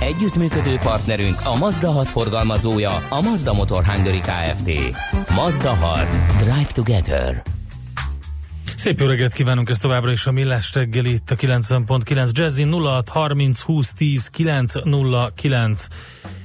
Együttműködő partnerünk a Mazda 6 forgalmazója, a Mazda Motor Hungary Kft. Mazda 6. Drive Together. Szép jó reggelt kívánunk ezt továbbra is a Millás reggeli itt a 90.9 Jazzy 06 30 20 10 909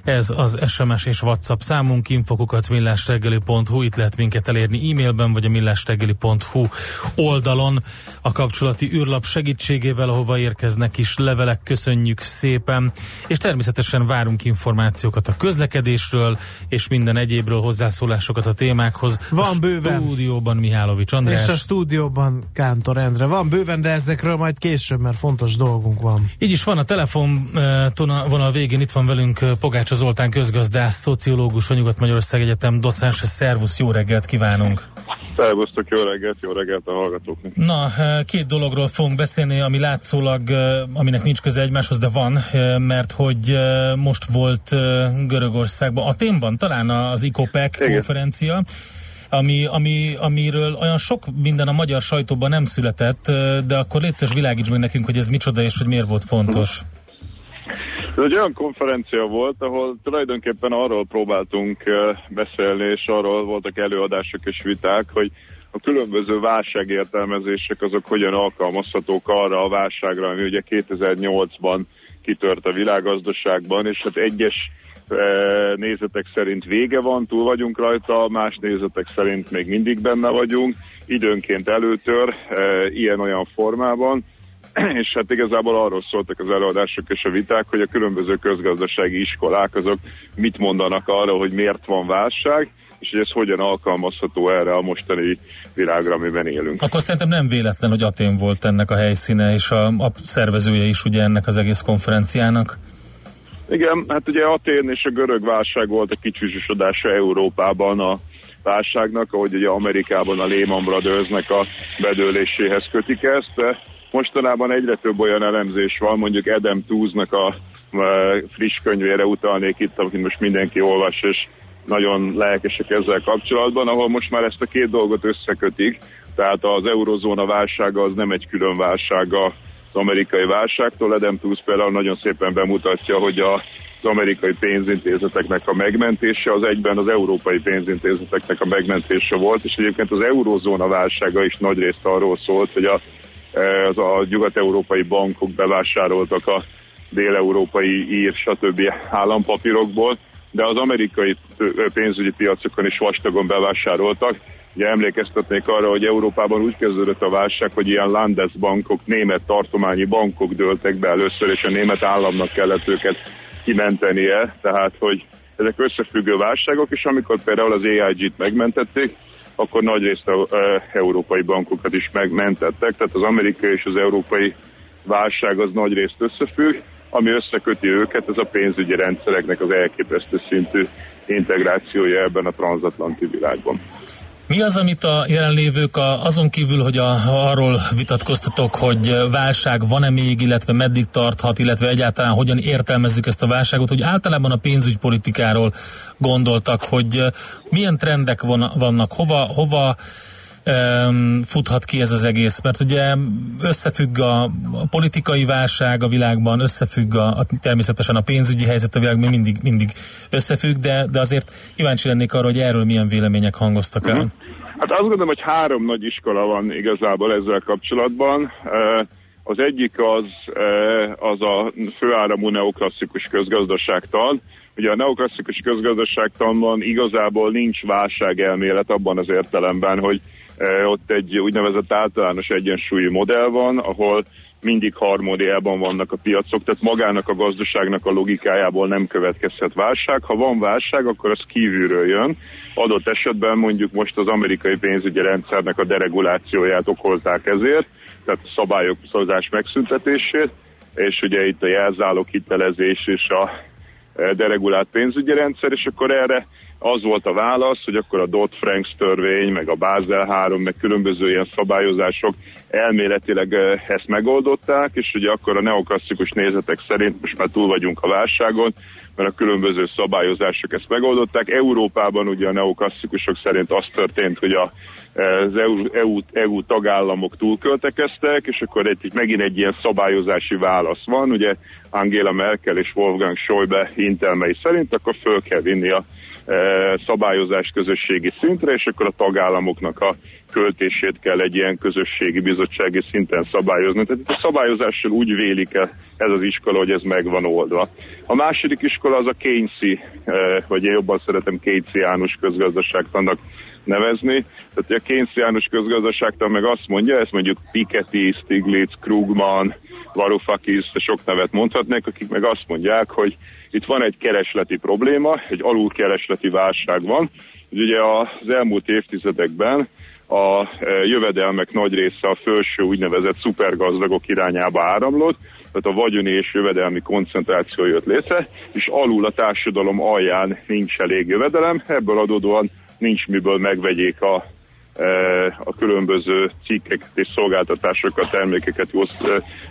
ez az SMS és WhatsApp számunk, infokukat millásreggeli.hu, itt lehet minket elérni e-mailben, vagy a millásreggeli.hu oldalon a kapcsolati űrlap segítségével, ahova érkeznek is levelek, köszönjük szépen, és természetesen várunk információkat a közlekedésről, és minden egyébről hozzászólásokat a témákhoz. Van a bőven. stúdióban Mihálovics András. És a stúdióban Kántor Endre. Van bőven, de ezekről majd később, mert fontos dolgunk van. Így is van a telefon vonal végén, itt van velünk Pogács Zoltán közgazdász, szociológus, a Nyugat-Magyarország Egyetem docens. Szervusz, jó reggelt kívánunk! Szervusztok, jó reggelt, jó reggelt a hallgatóknak. Na, két dologról fogunk beszélni, ami látszólag, aminek nincs köze egymáshoz, de van, mert hogy most volt Görögországban, Aténban talán az ICOPEC Igen. konferencia, ami, ami, amiről olyan sok minden a magyar sajtóban nem született, de akkor létszes világíts meg nekünk, hogy ez micsoda és hogy miért volt fontos. Ez egy olyan konferencia volt, ahol tulajdonképpen arról próbáltunk beszélni, és arról voltak előadások és viták, hogy a különböző válságértelmezések azok hogyan alkalmazhatók arra a válságra, ami ugye 2008-ban kitört a világgazdaságban, és hát egyes nézetek szerint vége van, túl vagyunk rajta, más nézetek szerint még mindig benne vagyunk, időnként előtör, ilyen-olyan formában, és hát igazából arról szóltak az előadások és a viták, hogy a különböző közgazdasági iskolák azok mit mondanak arra, hogy miért van válság, és hogy ez hogyan alkalmazható erre a mostani világra, amiben élünk. Akkor szerintem nem véletlen, hogy Atén volt ennek a helyszíne, és a, a szervezője is ugye ennek az egész konferenciának. Igen, hát ugye Atén és a görög válság volt a kicsúcsosodása Európában a válságnak, ahogy ugye Amerikában a Lehman Brothersnek a bedőléséhez kötik ezt. Mostanában egyre több olyan elemzés van, mondjuk Adam Tooze-nak a friss könyvére utalnék itt, amit most mindenki olvas, és nagyon lelkesek ezzel kapcsolatban, ahol most már ezt a két dolgot összekötik, tehát az eurozóna válsága az nem egy külön válsága az amerikai válságtól. Adam Tooze például nagyon szépen bemutatja, hogy a az amerikai pénzintézeteknek a megmentése, az egyben az európai pénzintézeteknek a megmentése volt, és egyébként az eurozóna válsága is nagyrészt arról szólt, hogy a az a nyugat-európai bankok bevásároltak a dél-európai ír, stb. állampapírokból, de az amerikai pénzügyi piacokon is vastagon bevásároltak. Ugye emlékeztetnék arra, hogy Európában úgy kezdődött a válság, hogy ilyen Landesbankok, német tartományi bankok dőltek be először, és a német államnak kellett őket kimentenie, tehát hogy ezek összefüggő válságok, és amikor például az AIG-t megmentették, akkor nagy részt a e, európai bankokat is megmentettek, tehát az amerikai és az európai válság az nagy részt összefügg, ami összeköti őket, ez a pénzügyi rendszereknek az elképesztő szintű integrációja ebben a transatlanti világban. Mi az, amit a jelenlévők a, azon kívül, hogy a, arról vitatkoztatok, hogy válság van-e még, illetve meddig tarthat, illetve egyáltalán hogyan értelmezzük ezt a válságot, hogy általában a pénzügypolitikáról gondoltak, hogy milyen trendek van, vannak, hova, hova futhat ki ez az egész, mert ugye összefügg a, a politikai válság a világban, összefügg a, a, természetesen a pénzügyi helyzet a világban mindig, mindig összefügg, de, de azért kíváncsi lennék arra, hogy erről milyen vélemények hangoztak el. Uh-huh. Hát azt gondolom, hogy három nagy iskola van igazából ezzel kapcsolatban. Az egyik az, az a főáramú neoklasszikus közgazdaságtan. Ugye a neoklasszikus közgazdaságtanban igazából nincs válságelmélet abban az értelemben, hogy ott egy úgynevezett általános egyensúlyi modell van, ahol mindig harmóniában vannak a piacok, tehát magának a gazdaságnak a logikájából nem következhet válság. Ha van válság, akkor az kívülről jön. Adott esetben mondjuk most az amerikai pénzügyi rendszernek a deregulációját okolták ezért, tehát a szabályok szavazás megszüntetését, és ugye itt a jelzálók hitelezés és a deregulált pénzügyi rendszer, és akkor erre az volt a válasz, hogy akkor a Dodd-Frank törvény, meg a Basel 3, meg különböző ilyen szabályozások elméletileg ezt megoldották, és ugye akkor a neoklasszikus nézetek szerint most már túl vagyunk a válságon, mert a különböző szabályozások ezt megoldották. Európában ugye a neoklasszikusok szerint az történt, hogy a, az EU, EU, EU tagállamok túlköltekeztek, és akkor egy, megint egy ilyen szabályozási válasz van, ugye Angela Merkel és Wolfgang Schäuble intelmei szerint, akkor föl kell vinni a szabályozás közösségi szintre, és akkor a tagállamoknak a költését kell egy ilyen közösségi bizottsági szinten szabályozni. Tehát itt a szabályozással úgy vélik el ez az iskola, hogy ez meg oldva. A második iskola az a Keynesi, vagy én jobban szeretem Keynesiánus közgazdaságtannak nevezni. Tehát a Keynesiánus közgazdaságtan meg azt mondja, ezt mondjuk Piketty, Stiglitz, Krugman, Varoufakis, sok nevet mondhatnék, akik meg azt mondják, hogy itt van egy keresleti probléma, egy alulkeresleti válság van. Ugye az elmúlt évtizedekben a e, jövedelmek nagy része a felső úgynevezett szupergazdagok irányába áramlott, tehát a vagyoni és jövedelmi koncentráció jött létre, és alul a társadalom alján nincs elég jövedelem, ebből adódóan nincs miből megvegyék a, e, a különböző cikkeket és szolgáltatásokat, termékeket,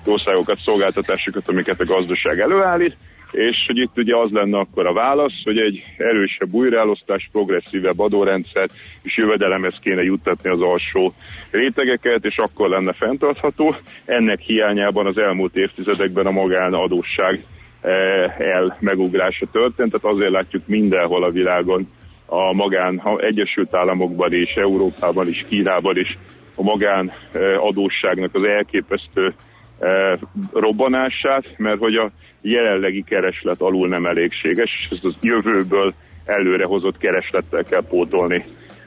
jószágokat, szolgáltatásokat, amiket a gazdaság előállít, és hogy itt ugye az lenne akkor a válasz, hogy egy erősebb újraelosztás, progresszívebb adórendszer és jövedelemhez kéne juttatni az alsó rétegeket, és akkor lenne fenntartható. Ennek hiányában az elmúlt évtizedekben a magánadósság eh, el megugrása történt, tehát azért látjuk mindenhol a világon a magán a Egyesült Államokban is, Európában is, Kínában is a magán eh, adósságnak az elképesztő eh, robbanását, mert hogy a jelenlegi kereslet alul nem elégséges, és ezt az jövőből előrehozott kereslettel kell pótolni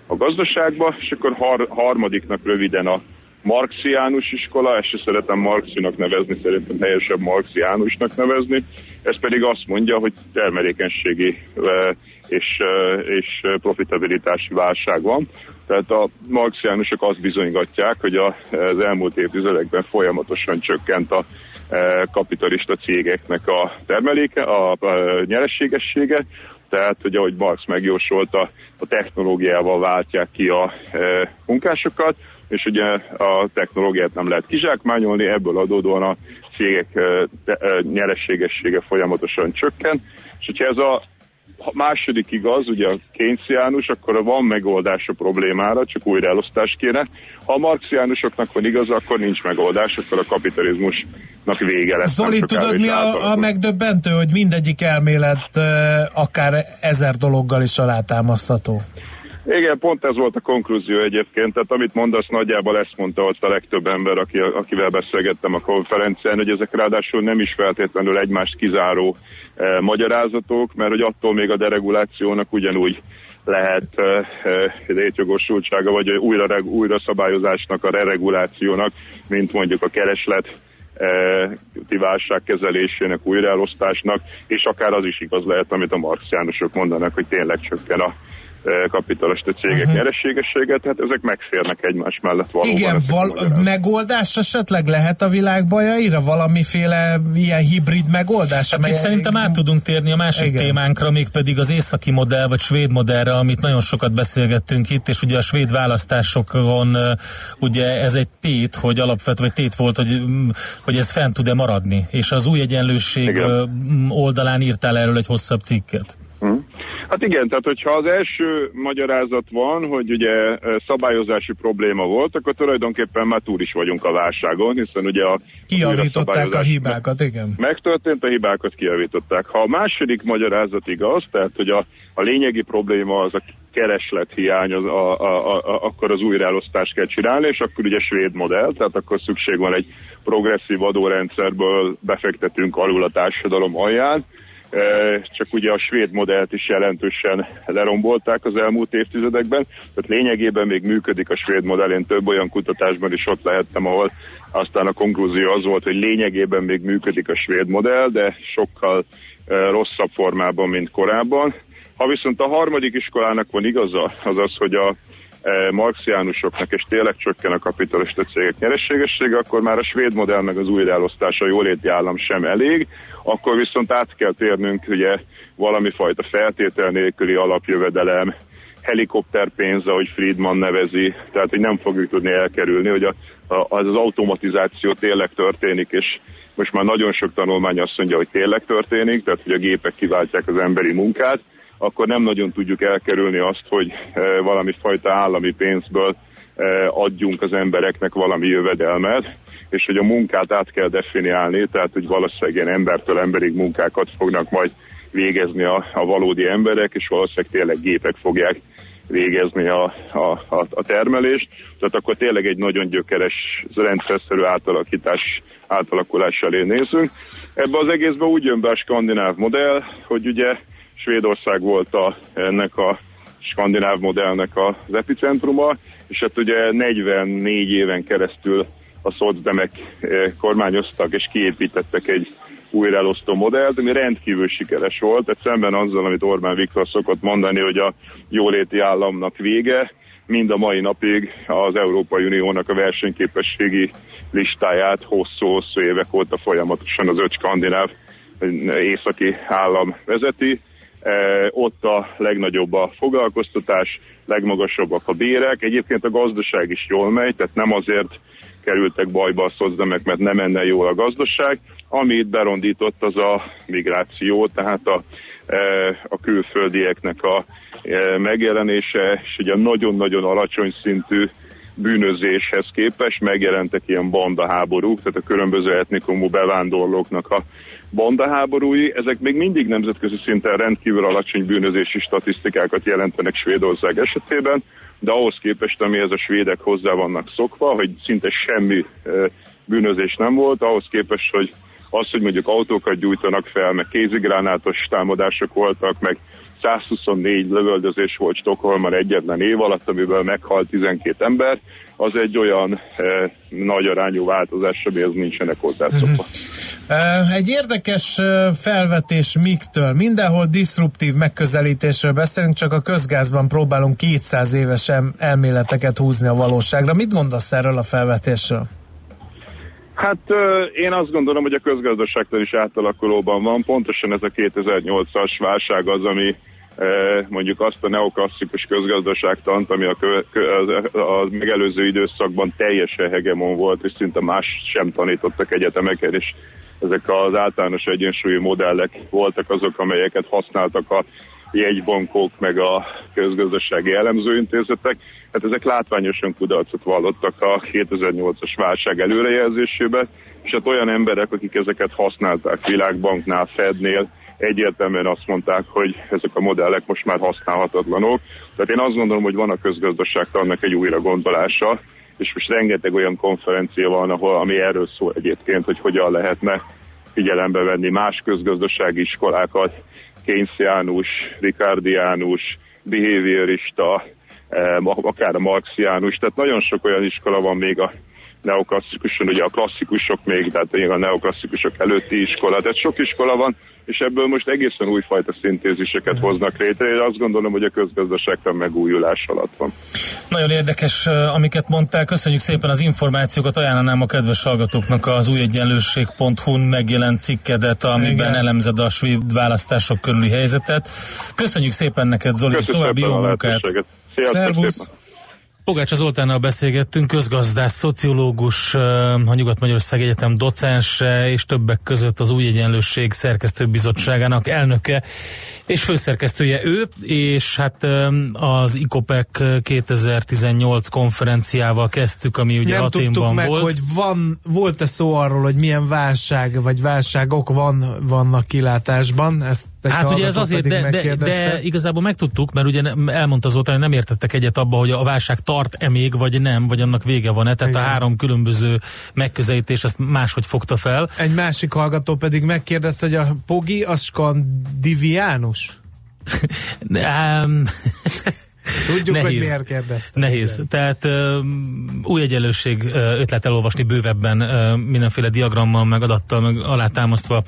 a gazdaságba, és akkor har- harmadiknak röviden a marxiánus iskola, ezt se szeretem marxinak nevezni, szerintem helyesebb marxiánusnak nevezni, ez pedig azt mondja, hogy termelékenységi és, és profitabilitási válság van. Tehát a marxiánusok azt bizonygatják, hogy az elmúlt évtizedekben folyamatosan csökkent a kapitalista cégeknek a termeléke, a, nyerességessége, tehát, hogy ahogy Marx megjósolta, a technológiával váltják ki a munkásokat, és ugye a technológiát nem lehet kizsákmányolni, ebből adódóan a cégek nyerességessége folyamatosan csökken, és hogyha ez a második igaz, ugye a kénciánus, akkor van megoldás a problémára, csak újra elosztás kéne. Ha a marxiánusoknak van igaz, akkor nincs megoldás, akkor a kapitalizmusnak vége lesz. Zoli, tudod mi a, a megdöbbentő, hogy mindegyik elmélet akár ezer dologgal is alátámasztható? Igen, pont ez volt a konklúzió egyébként, tehát amit mondasz, nagyjából ezt mondta ott a legtöbb ember, aki, akivel beszélgettem a konferencián, hogy ezek ráadásul nem is feltétlenül egymást kizáró eh, magyarázatok, mert hogy attól még a deregulációnak ugyanúgy lehet eh, eh létjogosultsága, vagy újra, újra szabályozásnak, a reregulációnak, mint mondjuk a kereslet eh, válság kezelésének, újraelosztásnak, és akár az is igaz lehet, amit a marxiánusok mondanak, hogy tényleg csökken a kapitalista cégek uh-huh. nyerességességet, hát ezek megférnek egymás mellett valóban. Igen, val- megoldás esetleg lehet a világ bajaira? Valamiféle ilyen hibrid megoldás? Hát itt szerintem át tudunk térni a másik Igen. témánkra, mégpedig az északi modell, vagy svéd modellre, amit nagyon sokat beszélgettünk itt, és ugye a svéd választásokon ugye ez egy tét, hogy alapvető, vagy tét volt, hogy, hogy ez fent tud-e maradni, és az új egyenlőség Igen. oldalán írtál erről egy hosszabb cikket. Hát igen, tehát hogyha az első magyarázat van, hogy ugye szabályozási probléma volt, akkor tulajdonképpen már túl is vagyunk a válságon, hiszen ugye a Kijavították a hibákat, igen. Megtörtént, a hibákat kijavították. Ha a második magyarázat igaz, tehát hogy a, a lényegi probléma az a kereslet hiány, az a, a, a, akkor az újraelosztást kell csinálni, és akkor ugye svéd modell, tehát akkor szükség van egy progresszív adórendszerből befektetünk alul a társadalom alján, csak ugye a svéd modellt is jelentősen lerombolták az elmúlt évtizedekben, tehát lényegében még működik a svéd modell, én több olyan kutatásban is ott lehettem, ahol aztán a konklúzió az volt, hogy lényegében még működik a svéd modell, de sokkal rosszabb formában, mint korábban. Ha viszont a harmadik iskolának van igaza, az az, hogy a marxiánusoknak, és tényleg csökken a kapitalista cégek nyerességessége, akkor már a svéd modell meg az újraelosztása jóléti állam sem elég, akkor viszont át kell térnünk ugye valami fajta feltétel nélküli alapjövedelem, helikopterpénz, ahogy Friedman nevezi, tehát hogy nem fogjuk tudni elkerülni, hogy a, a, az automatizáció tényleg történik, és most már nagyon sok tanulmány azt mondja, hogy tényleg történik, tehát hogy a gépek kiváltják az emberi munkát, akkor nem nagyon tudjuk elkerülni azt, hogy e, valami fajta állami pénzből e, adjunk az embereknek valami jövedelmet, és hogy a munkát át kell definiálni, tehát hogy valószínűleg ilyen embertől emberig munkákat fognak majd végezni a, a valódi emberek, és valószínűleg tényleg gépek fogják végezni a, a, a, a termelést. Tehát akkor tényleg egy nagyon gyökeres, rendszerszerű átalakítás, átalakulás elé nézünk. Ebbe az egészben úgy jön be a skandináv modell, hogy ugye Svédország volt a, ennek a skandináv modellnek az epicentruma, és hát ugye 44 éven keresztül a szocdemek eh, kormányoztak és kiépítettek egy újraelosztó modellt, ami rendkívül sikeres volt, tehát szemben azzal, amit Orbán Viktor szokott mondani, hogy a jóléti államnak vége, mind a mai napig az Európai Uniónak a versenyképességi listáját hosszú-hosszú évek óta folyamatosan az öt skandináv északi állam vezeti. E, ott a legnagyobb a foglalkoztatás, legmagasabbak a bérek. Egyébként a gazdaság is jól megy, tehát nem azért kerültek bajba a szozdemek, mert nem menne jól a gazdaság. Amit berondított az a migráció, tehát a, e, a külföldieknek a e, megjelenése, és ugye nagyon-nagyon alacsony szintű bűnözéshez képest megjelentek ilyen bandaháborúk, tehát a különböző etnikumú bevándorlóknak a bandaháborúi, ezek még mindig nemzetközi szinten rendkívül alacsony bűnözési statisztikákat jelentenek Svédország esetében, de ahhoz képest, ez a svédek hozzá vannak szokva, hogy szinte semmi bűnözés nem volt, ahhoz képest, hogy az, hogy mondjuk autókat gyújtanak fel, meg kézigránátos támadások voltak, meg 124 lövöldözés volt Stockholmban egyetlen év alatt, amiből meghalt 12 ember, az egy olyan e, nagy arányú változás, amihez nincsenek hozzászokva. Uh-huh. Egy érdekes felvetés miktől. Mindenhol diszruptív megközelítésről beszélünk, csak a közgázban próbálunk 200 éves elméleteket húzni a valóságra. Mit gondolsz erről a felvetésről? Hát én azt gondolom, hogy a közgazdaságtan is átalakulóban van. Pontosan ez a 2008-as válság az, ami mondjuk azt a neoklasszikus közgazdaságtant, ami a, kö, a, a megelőző időszakban teljesen hegemon volt, és szinte más sem tanítottak egyetemeken, és ezek az általános egyensúlyi modellek voltak azok, amelyeket használtak a jegybankok, meg a közgazdasági elemzőintézetek. Hát ezek látványosan kudarcot vallottak a 2008-as válság előrejelzésébe, és hát olyan emberek, akik ezeket használták Világbanknál, Fednél, egyértelműen azt mondták, hogy ezek a modellek most már használhatatlanok. Tehát én azt gondolom, hogy van a közgazdaságtannak egy újra gondolása, és most rengeteg olyan konferencia van, ahol, ami erről szól egyébként, hogy hogyan lehetne figyelembe venni más közgazdasági iskolákat, Keynesiánus, Ricardiánus, behaviorista, eh, akár a marxiánus, tehát nagyon sok olyan iskola van még a neoklasszikuson, ugye a klasszikusok még, tehát a neoklasszikusok előtti iskola, tehát sok iskola van, és ebből most egészen újfajta szintéziseket hoznak létre. Én azt gondolom, hogy a közgazdaságtan megújulás alatt van. Nagyon érdekes, amiket mondtál. Köszönjük szépen az információkat. Ajánlanám a kedves hallgatóknak az újegyenlőség.hu-n megjelent cikkedet, amiben Igen. elemzed a svéd választások körüli helyzetet. Köszönjük szépen neked, Zoli. Köszönjük További jó munkát. Szervusz! Pogács Zoltánnal beszélgettünk, közgazdász, szociológus, a Nyugat-Magyarország Egyetem docense, és többek között az Új Egyenlőség Szerkesztőbizottságának elnöke és főszerkesztője ő, és hát az ICOPEC 2018 konferenciával kezdtük, ami ugye Nem Aténban meg, volt. hogy van, volt-e szó arról, hogy milyen válság vagy válságok van, vannak kilátásban, ezt Hát ugye ez azért, de, de, de igazából megtudtuk, mert ugye elmondta Zoltán, hogy nem értettek egyet abba, hogy a válság tart-e még, vagy nem, vagy annak vége van-e. Tehát Igen. a három különböző megközelítés azt máshogy fogta fel. Egy másik hallgató pedig megkérdezte, hogy a Pogi az skandiviánus? um, Tudjuk, nehéz, hogy miért kérdezte. Nehéz. Igen. Tehát uh, új egyenlőség uh, ötlet elolvasni bővebben uh, mindenféle diagrammal, meg adattal, meg alátámasztva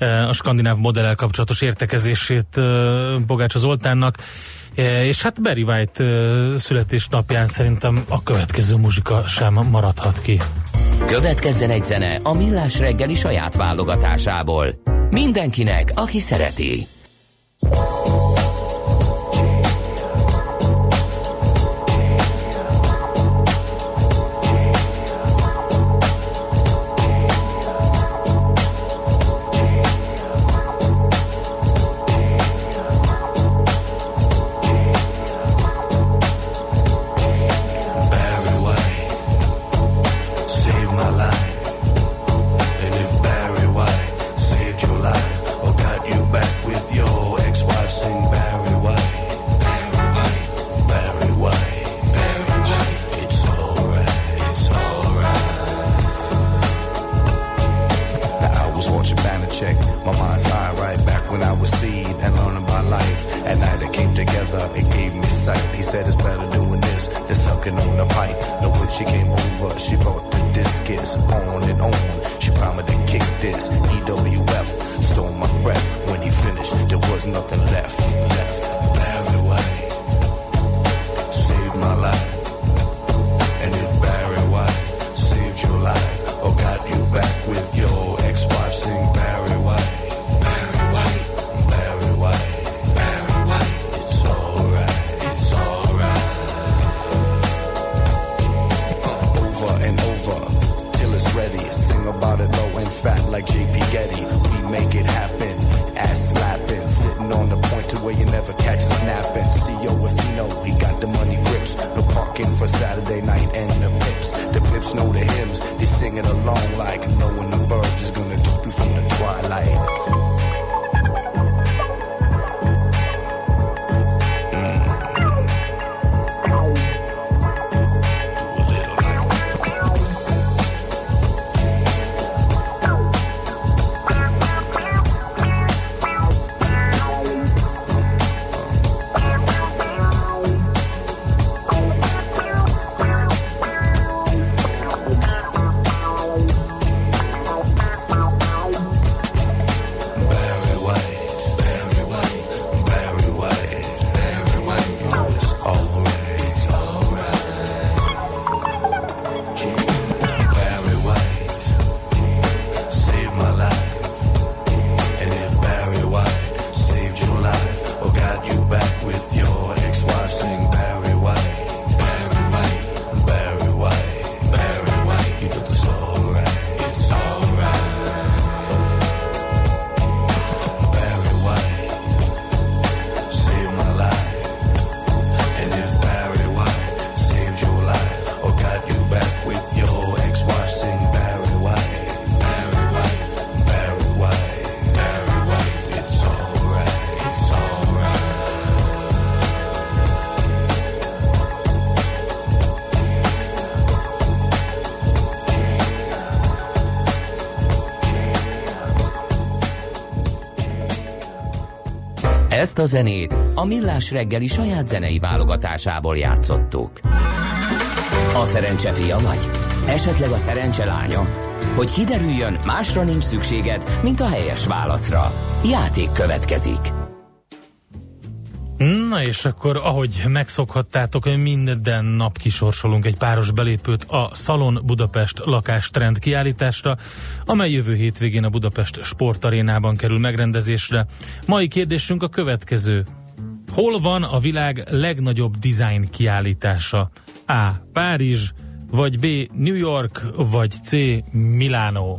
uh, a skandináv modellel kapcsolatos értekezését uh, Bogács Zoltánnak És hát Barry White születésnapján szerintem a következő muzsika sem maradhat ki. Következzen egy zene a Millás reggeli saját válogatásából. Mindenkinek, aki szereti. Ezt a zenét a Millás reggeli saját zenei válogatásából játszottuk. A szerencse fia vagy? Esetleg a szerencse lánya? Hogy kiderüljön, másra nincs szükséged, mint a helyes válaszra. Játék következik. Na és akkor, ahogy megszokhattátok, minden nap kisorsolunk egy páros belépőt a Szalon Budapest lakástrend kiállításra, amely jövő hétvégén a Budapest sportarénában kerül megrendezésre. Mai kérdésünk a következő. Hol van a világ legnagyobb design kiállítása? A. Párizs, vagy B. New York, vagy C. Milánó?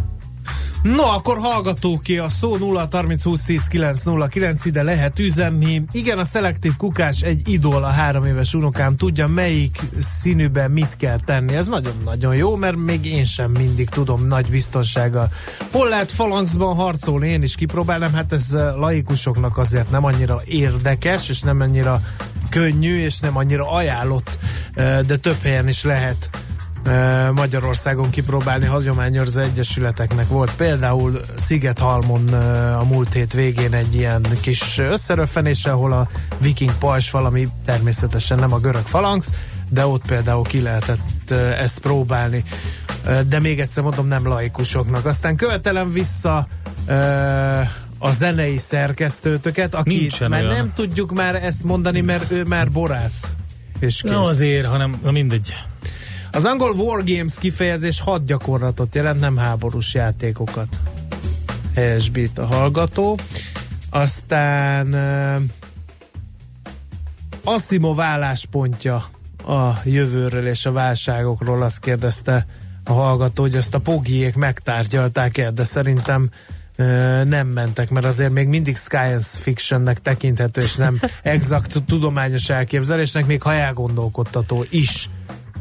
No, akkor hallgatóké a szó 0 30 20 10 9 0 9 ide lehet üzenni. Igen, a szelektív kukás egy idol, a három éves unokám tudja, melyik színűben mit kell tenni. Ez nagyon-nagyon jó, mert még én sem mindig tudom nagy biztonsággal. Hol lehet falangszban harcolni, én is kipróbálnám, hát ez eh, laikusoknak azért nem annyira érdekes, és nem annyira könnyű, és nem annyira ajánlott, eh, de több helyen is lehet Magyarországon kipróbálni hagyományőrző egyesületeknek volt például Szigethalmon a múlt hét végén egy ilyen kis összeröffenés, ahol a viking pajzs valami természetesen nem a görög falangsz, de ott például ki lehetett ezt próbálni. De még egyszer mondom, nem laikusoknak. Aztán követelem vissza a zenei szerkesztőtöket, aki már olyan. nem tudjuk már ezt mondani, mert ő már borász. És kész. Na azért, hanem na mindegy. Az angol Wargames kifejezés hadgyakorlatot jelent, nem háborús játékokat. Helyesbít a hallgató. Aztán uh, Asimov álláspontja a jövőről és a válságokról azt kérdezte a hallgató, hogy ezt a pogiék megtárgyalták el, de szerintem nem mentek, mert azért még mindig science fictionnek tekinthető, és nem exakt tudományos elképzelésnek, még ha elgondolkodtató is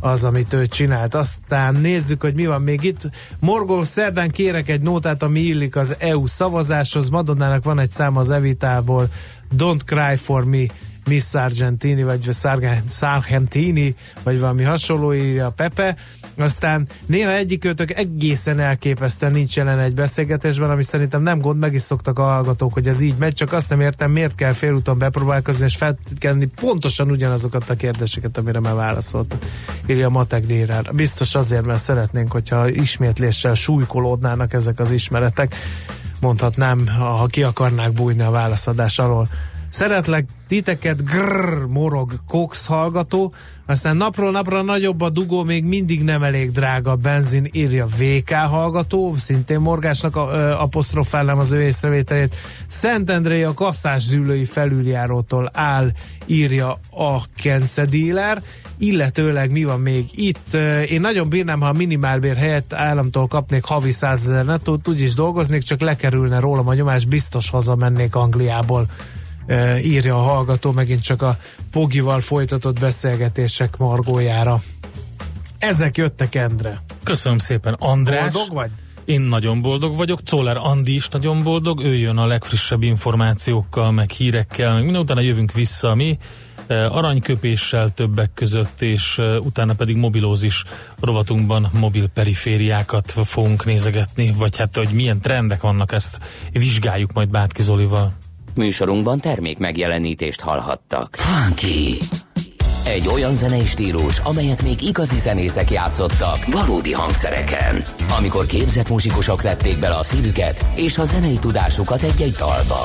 az, amit ő csinált. Aztán nézzük, hogy mi van még itt. Morgó szerdán kérek egy nótát, ami illik az EU szavazáshoz. Madonnának van egy szám az Evitából, Don't Cry For Me Miss Sargentini, vagy Sargentini, vagy valami hasonló írja Pepe. Aztán néha egyikőtök egészen elképesztően nincs jelen egy beszélgetésben, ami szerintem nem gond, meg is szoktak a hallgatók, hogy ez így megy, csak azt nem értem, miért kell félúton bepróbálkozni és feltenni pontosan ugyanazokat a kérdéseket, amire már válaszoltak. Írja Matek Dérár. Biztos azért, mert szeretnénk, hogyha ismétléssel súlykolódnának ezek az ismeretek mondhatnám, ha ki akarnák bújni a válaszadás alól. Szeretlek titeket, grrr, morog Cox hallgató, aztán napról napra nagyobb a dugó, még mindig nem elég drága a benzin, írja VK hallgató, szintén morgásnak a, apostrofálnám az ő észrevételét. Szentendrei a kasszás zülői felüljárótól áll, írja a Kence dealer, illetőleg mi van még itt? Én nagyon bírnám, ha a minimálbér helyett államtól kapnék havi 100 ezer nettót, úgyis dolgoznék, csak lekerülne rólam a nyomás, biztos hazamennék Angliából írja a hallgató megint csak a Pogival folytatott beszélgetések margójára. Ezek jöttek, Endre. Köszönöm szépen, András. Boldog vagy? Én nagyon boldog vagyok, Czoller Andi is nagyon boldog, ő jön a legfrissebb információkkal, meg hírekkel, meg minden utána jövünk vissza mi, aranyköpéssel többek között, és utána pedig mobilózis rovatunkban mobil perifériákat fogunk nézegetni, vagy hát, hogy milyen trendek vannak, ezt vizsgáljuk majd Bátki Zolival. Műsorunkban termék megjelenítést hallhattak. Funky! Egy olyan zenei stílus, amelyet még igazi zenészek játszottak valódi hangszereken. Amikor képzett muzsikusok lették bele a szívüket és a zenei tudásukat egy-egy dalba.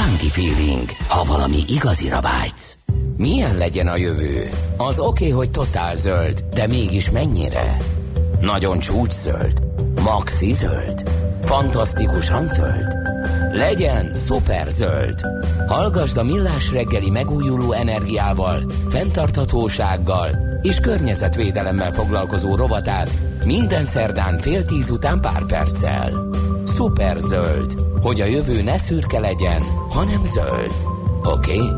Funky Feeling, ha valami igazira vágysz. Milyen legyen a jövő? Az oké, okay, hogy totál zöld, de mégis mennyire? Nagyon csúcs zöld? Maxi zöld? Fantasztikusan zöld? Legyen szuper zöld! Hallgasd a Millás reggeli megújuló energiával, fenntarthatósággal és környezetvédelemmel foglalkozó rovatát minden szerdán fél tíz után pár perccel. Szuper zöld, hogy a jövő ne szürke legyen, hanem zöld. Oké? Okay?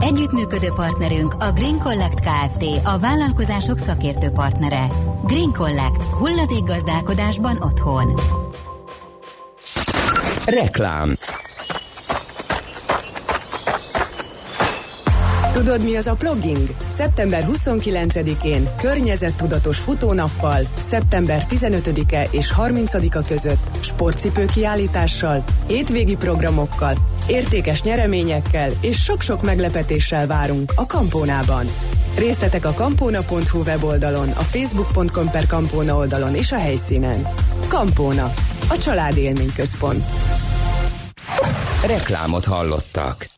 Együttműködő partnerünk a Green Collect Kft. A vállalkozások szakértő partnere. Green Collect. Hulladék gazdálkodásban otthon. Reklám Tudod, mi az a plugging? Szeptember 29-én környezettudatos futónappal, szeptember 15-e és 30-a között sportcipő kiállítással, étvégi programokkal, értékes nyereményekkel és sok-sok meglepetéssel várunk a Kampónában. Részletek a kampóna.hu weboldalon, a facebook.com per kampóna oldalon és a helyszínen. Kampóna, a családi élményközpont. Reklámot hallottak.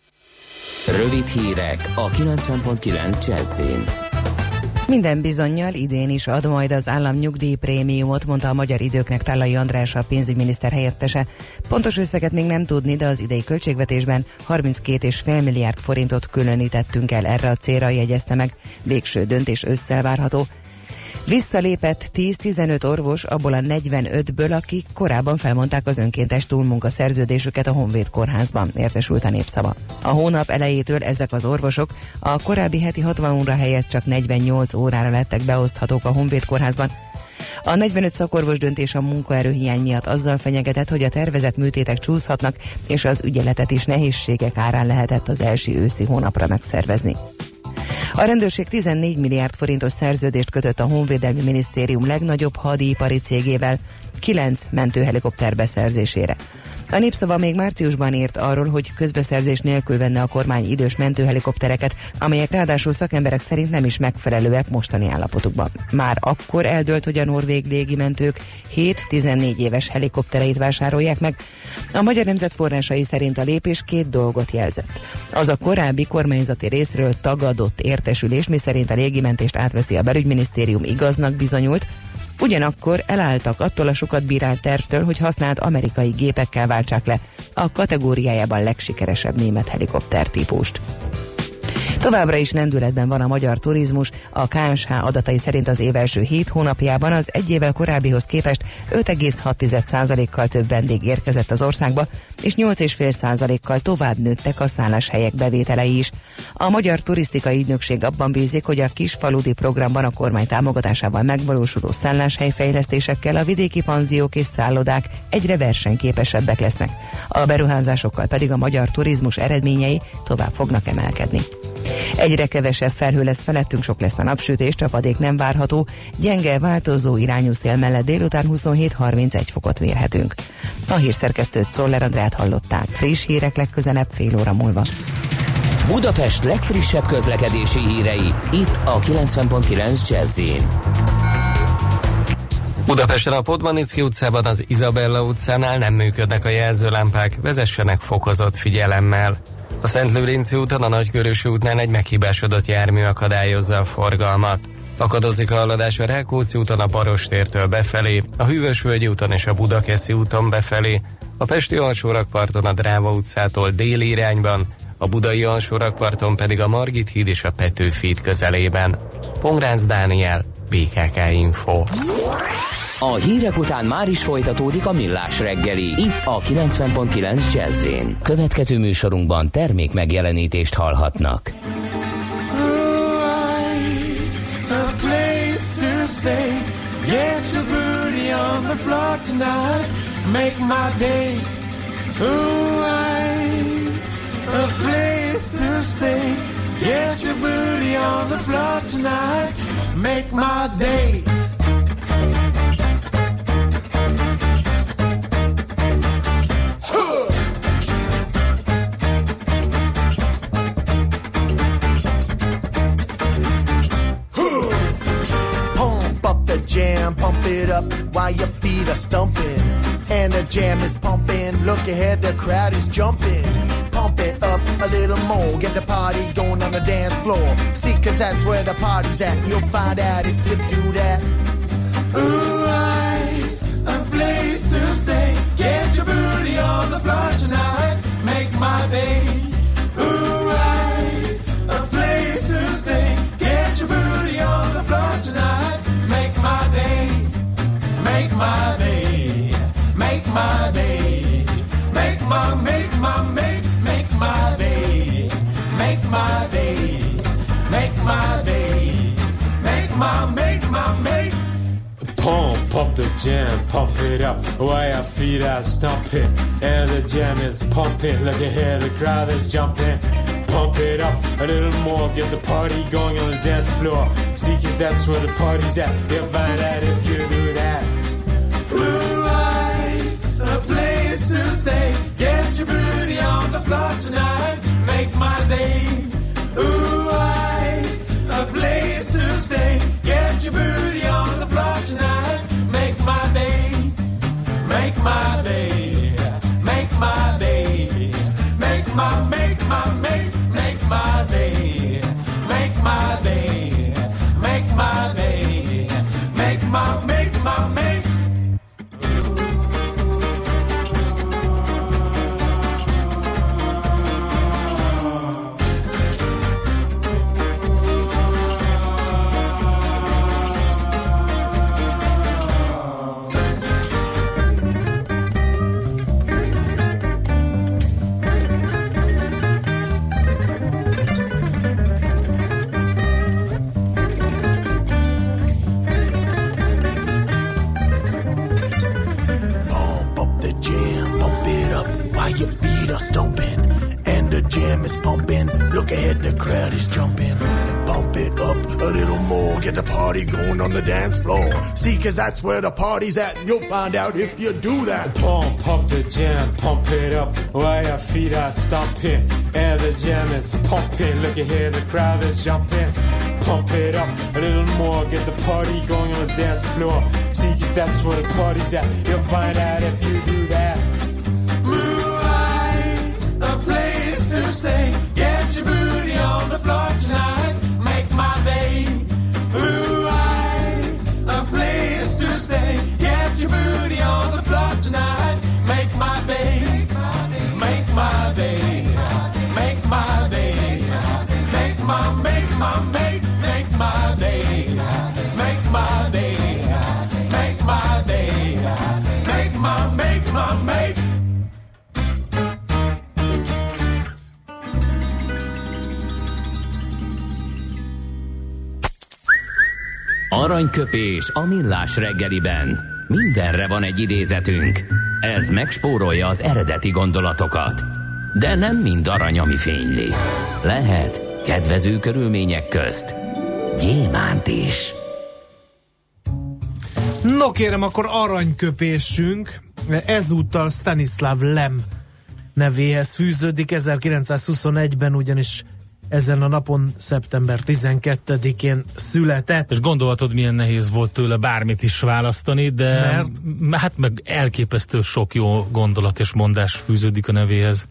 Rövid hírek a 90.9 Jazzin. Minden bizonyal idén is ad majd az állam nyugdíjprémiumot, mondta a magyar időknek Tálai András, a pénzügyminiszter helyettese. Pontos összeget még nem tudni, de az idei költségvetésben 32,5 milliárd forintot különítettünk el erre a célra, jegyezte meg. Végső döntés összel várható. Visszalépett 10-15 orvos abból a 45-ből, akik korábban felmondták az önkéntes túlmunka szerződésüket a Honvéd kórházban, értesült a népszava. A hónap elejétől ezek az orvosok a korábbi heti 60 óra helyett csak 48 órára lettek beoszthatók a Honvéd kórházban, a 45 szakorvos döntés a munkaerőhiány miatt azzal fenyegetett, hogy a tervezett műtétek csúszhatnak, és az ügyeletet is nehézségek árán lehetett az első őszi hónapra megszervezni. A rendőrség 14 milliárd forintos szerződést kötött a Honvédelmi Minisztérium legnagyobb hadipari cégével 9 mentőhelikopter beszerzésére. A népszava még márciusban írt arról, hogy közbeszerzés nélkül venne a kormány idős mentőhelikoptereket, amelyek ráadásul szakemberek szerint nem is megfelelőek mostani állapotukban. Már akkor eldőlt, hogy a norvég légimentők 7-14 éves helikoptereit vásárolják meg. A magyar nemzet forrásai szerint a lépés két dolgot jelzett. Az a korábbi kormányzati részről tagadott értesülés, miszerint a légimentést átveszi a belügyminisztérium igaznak bizonyult, Ugyanakkor elálltak attól a sokat bírált tervtől, hogy használt amerikai gépekkel váltsák le a kategóriájában legsikeresebb német helikopter típust. Továbbra is lendületben van a magyar turizmus, a KSH adatai szerint az év első 7 hónapjában az egy évvel korábbihoz képest 5,6%-kal több vendég érkezett az országba, és 8,5%-kal tovább nőttek a szálláshelyek bevételei is. A Magyar Turisztikai Ügynökség abban bízik, hogy a kisfaludi programban a kormány támogatásával megvalósuló szálláshelyfejlesztésekkel a vidéki panziók és szállodák egyre versenyképesebbek lesznek. A beruházásokkal pedig a magyar turizmus eredményei tovább fognak emelkedni. Egyre kevesebb felhő lesz felettünk, sok lesz a napsütés, csapadék nem várható, gyenge, változó irányú szél mellett délután 27-31 fokot mérhetünk. A hírszerkesztőt Czoller Andrát hallották. Friss hírek legközelebb fél óra múlva. Budapest legfrissebb közlekedési hírei, itt a 90.9 jazz Budapesten a Podmanicki utcában az Izabella utcánál nem működnek a jelzőlámpák, vezessenek fokozott figyelemmel. A Szent Lőrinci úton a Nagykörösi útnál egy meghibásodott jármű akadályozza a forgalmat. Akadozik a haladás a Rákóczi úton a Barostértől befelé, a Hűvösvölgyi úton és a Budakeszi úton befelé, a Pesti alsórakparton a Dráva utcától déli irányban, a Budai alsórakparton pedig a Margit híd és a Petőfi közelében. Pongránc Dániel, PKK Info. A hírek után már is folytatódik a millás reggeli. Itt a 90.9 jazz Következő műsorunkban termék megjelenítést hallhatnak. Get your booty on the floor tonight. Make my day. While your feet are stumping. And the jam is pumping, look ahead, the crowd is jumping. Pump it up a little more, get the party going on the dance floor. See, cause that's where the party's at, you'll find out if you do that. Ooh, I, a place to stay. Get your booty on the floor tonight, make my day. My day, make my, make my, make, make my day, make my day, make my day, make my, make my, make. Pump, pump the jam, pump it up. While your feet are stomping, and the jam is pumping. Look ahead, the crowd is jumping pump it up a little more, get the party going on the dance floor. See, cause that's where the party's at. You'll find out if you do that. Ooh, place to stay. Get your booty on the floor tonight. Make my day. Ooh, I, a place to stay. Get your booty on the floor tonight. Make my day. Make my day. Make my day. Make my, make my, make my jumping. Bump it up a little more, get the party going on the dance floor. See, cause that's where the party's at, and you'll find out if you do that. Pump up the jam, pump it up while your feet are stomping. And the jam is pumping. Look at here, the crowd is jumping. Pump it up a little more, get the party going on the dance floor. See, cause that's where the party's at. You'll find out if you do that. Moonlight, a place to stay. Get your booty on Aranyköpés a millás reggeliben. Mindenre van egy idézetünk. Ez megspórolja az eredeti gondolatokat. De nem mind arany, ami fényli. Lehet kedvező körülmények közt gyémánt is. No kérem, akkor aranyköpésünk ezúttal Stanislav Lem nevéhez fűződik. 1921-ben ugyanis ezen a napon, szeptember 12-én született. És gondolhatod, milyen nehéz volt tőle bármit is választani, de Mert? hát meg elképesztő sok jó gondolat és mondás fűződik a nevéhez.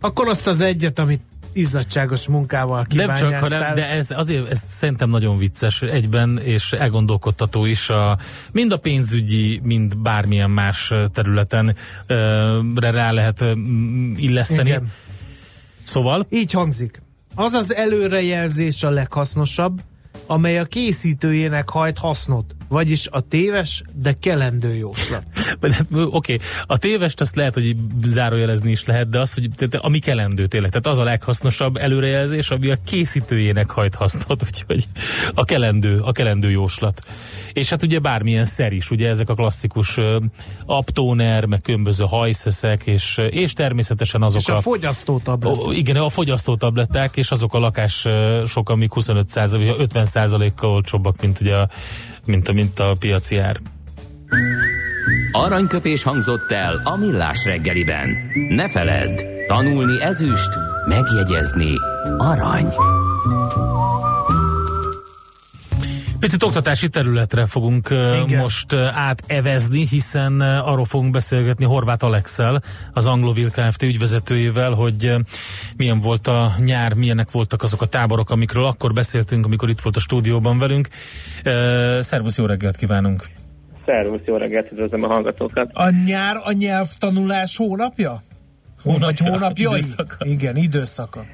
Akkor azt az egyet, amit izzadságos munkával Nem csak, hanem, de ez, azért ez szerintem nagyon vicces egyben, és elgondolkodtató is a, mind a pénzügyi, mind bármilyen más területen ö, rá lehet ö, m- illeszteni. Igen. Szóval, Így hangzik. Az az előrejelzés a leghasznosabb, amely a készítőjének hajt hasznot, vagyis a téves, de kelendő jóslat. Oké, okay. a tévest azt lehet, hogy zárójelezni is lehet, de az, hogy te, te, ami kelendő tényleg, tehát az a leghasznosabb előrejelzés, ami a készítőjének hajt hasznot, úgyhogy a kelendő, a kelendő jóslat. És hát ugye bármilyen szer is, ugye ezek a klasszikus uh, aptóner, meg különböző hajszeszek, és, és természetesen azok És a fogyasztótablet. Ó, igen, a fogyasztótabletták és azok a lakások, amik 25 vagy 50% kal olcsóbbak, mint ugye a, mint a, mint a piaci ár. Aranyköpés hangzott el a millás reggeliben. Ne feledd, tanulni ezüst, megjegyezni arany. Picit oktatási területre fogunk Igen. most átevezni, hiszen arról fogunk beszélgetni Horváth Alexel, az Anglovil Kft. ügyvezetőjével, hogy milyen volt a nyár, milyenek voltak azok a táborok, amikről akkor beszéltünk, amikor itt volt a stúdióban velünk. Szervusz, jó reggelt kívánunk! Szervusz, jó reggelt, üdvözlöm a hallgatókat. A nyár a nyelvtanulás hónapja? Hónapja, Vagy hónapjai? időszaka. Igen, időszaka.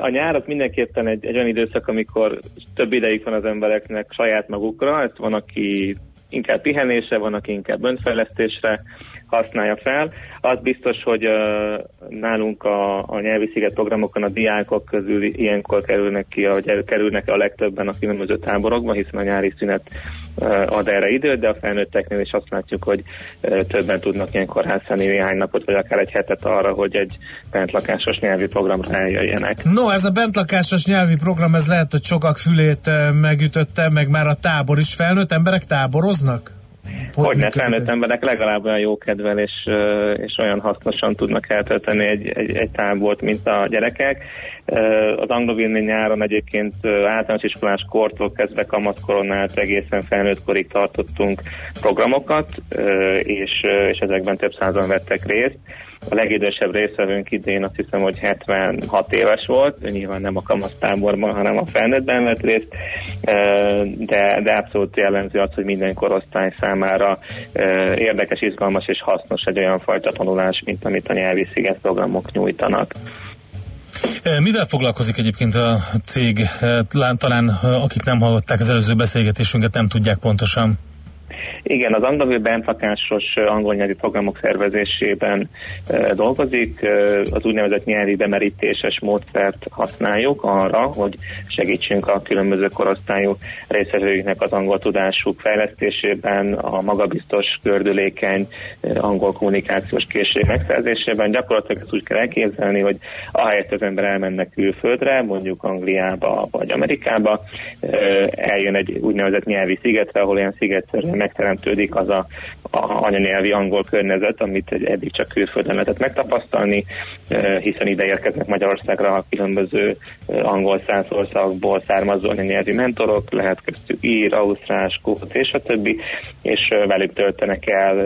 A nyár az mindenképpen egy, egy olyan időszak, amikor több ideig van az embereknek saját magukra, ezt van, aki inkább pihenésre, van, aki inkább önfejlesztésre használja fel. Az biztos, hogy uh, nálunk a, a nyelvi sziget programokon a diákok közül ilyenkor kerülnek ki, vagy kerülnek a legtöbben a különböző táborokba, hiszen a nyári szünet ad erre időt, de a felnőtteknél is azt látjuk, hogy uh, többen tudnak ilyenkor használni néhány napot, vagy akár egy hetet arra, hogy egy bentlakásos nyelvi programra eljöjjenek. No, ez a bentlakásos nyelvi program, ez lehet, hogy sokak fülét eh, megütötte, meg már a tábor is felnőtt emberek táboroznak? Hogy ne felnőtt emberek legalább olyan jókedvel és, és olyan hasznosan tudnak eltölteni egy, egy, egy tábort, mint a gyerekek. Az anglovilni nyáron egyébként általános iskolás kortól kezdve kamaszkoron át egészen felnőtt korig tartottunk programokat, és, és ezekben több százan vettek részt. A legidősebb részvevőnk idén azt hiszem, hogy 76 éves volt, ő nyilván nem a kamasztáborban, hanem a felnőttben vett részt, de, de abszolút jellemző az, hogy minden korosztály számára érdekes, izgalmas és hasznos egy olyan fajta tanulás, mint amit a nyelvi sziget programok nyújtanak. Mivel foglalkozik egyébként a cég? Talán, akik nem hallották az előző beszélgetésünket, nem tudják pontosan. Igen, az angol benfakásos angol nyelvi programok szervezésében dolgozik. Az úgynevezett nyelvi bemerítéses módszert használjuk arra, hogy segítsünk a különböző korosztályú részvevőiknek az angol tudásuk fejlesztésében, a magabiztos, gördülékeny angol kommunikációs készség megszerzésében. Gyakorlatilag ezt úgy kell elképzelni, hogy ahelyett az ember elmennek külföldre, mondjuk Angliába vagy Amerikába, eljön egy úgynevezett nyelvi szigetre, ahol ilyen szigetszerűen megteremtődik az a, a anyanyelvi angol környezet, amit eddig csak külföldön lehetett megtapasztalni, hiszen ide érkeznek Magyarországra a különböző angol száz országból származó anyanyelvi mentorok, lehet köztük ír, ausztrál, skót és a többi, és velük töltenek el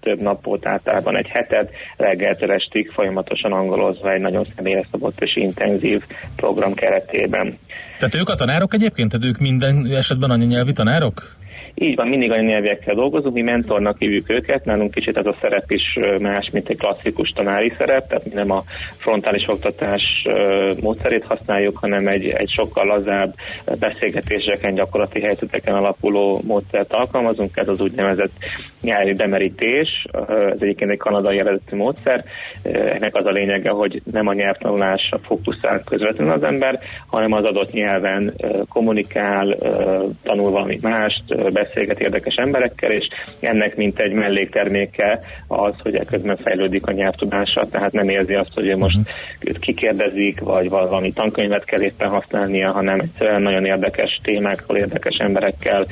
több napot, általában egy hetet, reggeltől estig folyamatosan angolozva egy nagyon személyre szabott és intenzív program keretében. Tehát ők a tanárok egyébként? Tehát ők minden esetben anyanyelvi tanárok? Így van, mindig a nyelvekkel dolgozunk, mi mentornak hívjuk őket, nálunk kicsit ez a szerep is más, mint egy klasszikus tanári szerep, tehát mi nem a frontális oktatás módszerét használjuk, hanem egy, egy sokkal lazább beszélgetéseken, gyakorlati helyzeteken alapuló módszert alkalmazunk, ez az úgynevezett nyelvi bemerítés, ez egyébként egy kanadai eredetű módszer, ennek az a lényege, hogy nem a nyelvtanulásra fókuszál közvetlenül az ember, hanem az adott nyelven kommunikál, tanul valami mást, beszélget érdekes emberekkel, és ennek mint egy mellékterméke az, hogy ekközben fejlődik a nyelvtudása, tehát nem érzi azt, hogy ő most őt kikérdezik, vagy valami tankönyvet kell éppen használnia, hanem egyszerűen nagyon érdekes témákról, érdekes emberekkel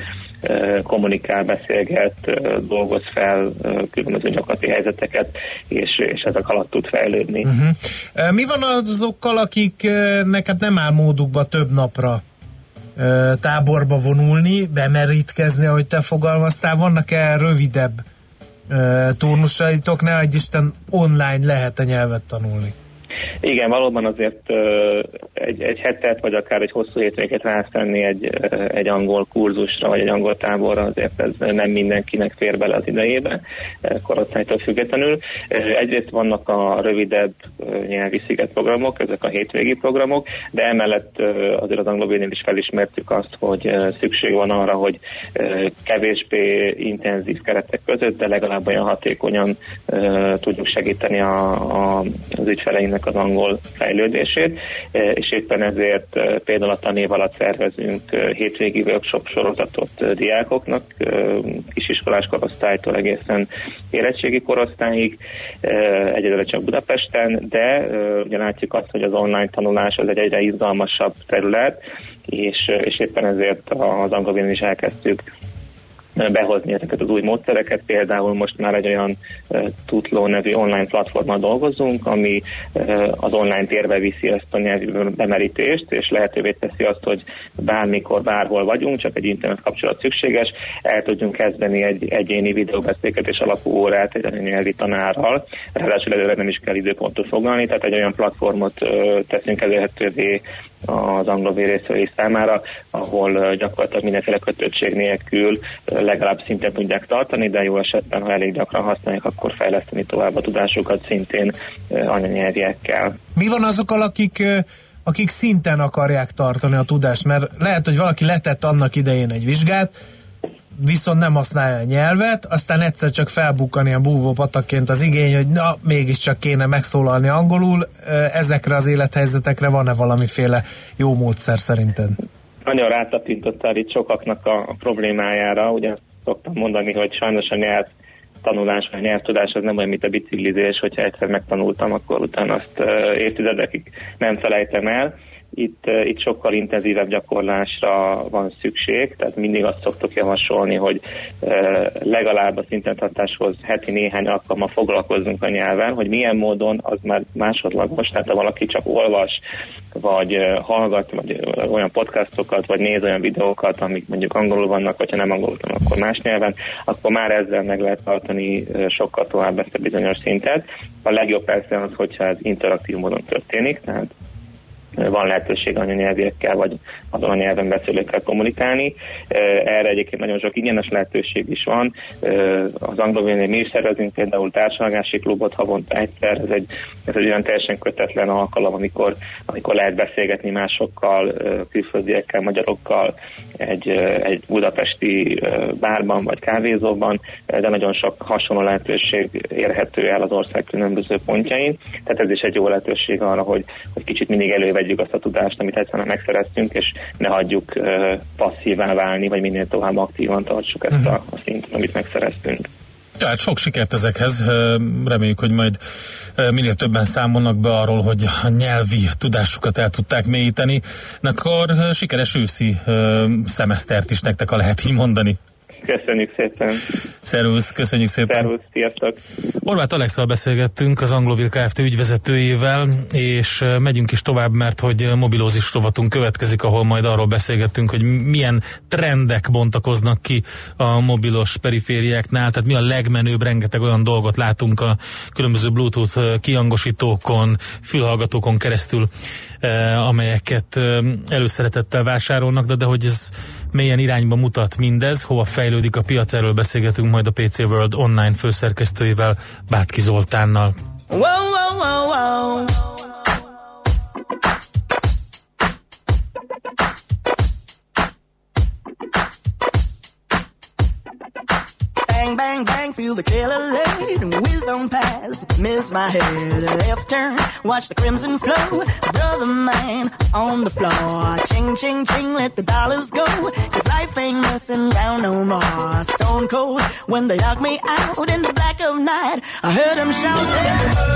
kommunikál, beszélget, dolgoz fel különböző gyakorlati helyzeteket, és, és ezek alatt tud fejlődni. Uh-huh. Mi van azokkal, akiknek hát nem áll módukba több napra táborba vonulni, bemerítkezni, ahogy te fogalmaztál, vannak-e rövidebb turnusaitok, ne egy Isten online lehet a nyelvet tanulni? Igen, valóban azért egy, egy hetet, vagy akár egy hosszú hétvégét rásztenni egy, egy angol kurzusra, vagy egy angol táborra, azért ez nem mindenkinek fér bele az idejébe, korosztálytól függetlenül. Egyrészt vannak a rövidebb nyelvi szigetprogramok, ezek a hétvégi programok, de emellett azért az angolvénél is felismertük azt, hogy szükség van arra, hogy kevésbé intenzív keretek között, de legalább olyan hatékonyan tudjuk segíteni a, a, az ügyfeleinknek az angol fejlődését, e, és éppen ezért e, például a tanév alatt szervezünk e, hétvégi workshop sorozatot diákoknak, kisiskolás korosztálytól egészen érettségi korosztályig, egyedül csak Budapesten, de ugye látjuk azt, hogy az online tanulás az egy egyre izgalmasabb terület, és, és éppen ezért az angolvén is elkezdtük behozni ezeket az új módszereket. Például most már egy olyan Tutló nevű online platformmal dolgozunk, ami az online térbe viszi ezt a nyelvi bemerítést, és lehetővé teszi azt, hogy bármikor, bárhol vagyunk, csak egy internet kapcsolat szükséges, el tudjunk kezdeni egy egyéni videóbeszélgetés alapú órát egy nyelvi tanárral. Ráadásul előre nem is kell időpontot foglalni, tehát egy olyan platformot teszünk elérhetővé az angol részvevői számára, ahol gyakorlatilag mindenféle kötöttség nélkül legalább szinten tudják tartani, de jó esetben, ha elég gyakran használják, akkor fejleszteni tovább a tudásukat szintén anyanyelviekkel. Mi van azokkal, akik akik szinten akarják tartani a tudást, mert lehet, hogy valaki letett annak idején egy vizsgát, viszont nem használja a nyelvet, aztán egyszer csak felbukkan ilyen búvó az igény, hogy na, mégiscsak kéne megszólalni angolul. Ezekre az élethelyzetekre van-e valamiféle jó módszer szerinted? Nagyon rátapintottál itt sokaknak a, a problémájára, ugye szoktam mondani, hogy sajnos a nyelv tanulás, a nyelvtudás az nem olyan, mint a biciklizés, hogyha egyszer megtanultam, akkor utána azt évtizedekig nem felejtem el. Itt, uh, itt sokkal intenzívebb gyakorlásra van szükség, tehát mindig azt szoktuk javasolni, hogy uh, legalább a szintentartáshoz heti néhány alkalommal foglalkozzunk a nyelven, hogy milyen módon az már másodlagos, tehát ha valaki csak olvas, vagy uh, hallgat, vagy olyan podcastokat, vagy néz olyan videókat, amik mondjuk angolul vannak, vagy ha nem angolul akkor más nyelven, akkor már ezzel meg lehet tartani sokkal tovább ezt a bizonyos szintet. A legjobb persze az, hogyha ez interaktív módon történik, tehát van lehetőség anyanyelviekkel vagy azon a nyelven beszélőkkel kommunikálni. Erre egyébként nagyon sok ingyenes lehetőség is van. Az angolvénél mi is szervezünk például társadalmási klubot havonta egyszer. Ez egy, ez egy olyan teljesen kötetlen alkalom, amikor, amikor lehet beszélgetni másokkal, külföldiekkel, magyarokkal, egy, egy budapesti bárban vagy kávézóban, de nagyon sok hasonló lehetőség érhető el az ország különböző pontjain. Tehát ez is egy jó lehetőség arra, hogy, hogy kicsit mindig elővegyük azt a tudást, amit egyszerűen megszereztünk, és ne hagyjuk passzívá válni, vagy minél tovább aktívan tartsuk ezt a, a szintet, amit megszereztünk. Ja, hát sok sikert ezekhez. Reméljük, hogy majd minél többen számolnak be arról, hogy a nyelvi tudásukat el tudták mélyíteni. Akkor sikeres őszi szemesztert is nektek, a lehet így mondani. Köszönjük szépen. Szervusz, köszönjük szépen. Szervusz, sziasztok. Horváth Alexa beszélgettünk az Anglovil Kft. ügyvezetőjével, és megyünk is tovább, mert hogy mobilózis rovatunk következik, ahol majd arról beszélgettünk, hogy milyen trendek bontakoznak ki a mobilos perifériáknál, tehát mi a legmenőbb, rengeteg olyan dolgot látunk a különböző Bluetooth kiangosítókon, fülhallgatókon keresztül, amelyeket előszeretettel vásárolnak, de, de hogy ez milyen irányba mutat mindez, hova fejlődik a piac, erről beszélgetünk majd a PC World online főszerkesztőivel, Bátki Zoltánnal. Wow, wow, wow, wow. Bang, bang, bang, feel the killer laid. Whiz on past, miss my head. Left turn, watch the crimson flow. Brother man on the floor. Ching, ching, ching, let the dollars go. Cause life ain't messing down no more. Stone cold, when they knock me out in the black of night. I heard them shouting,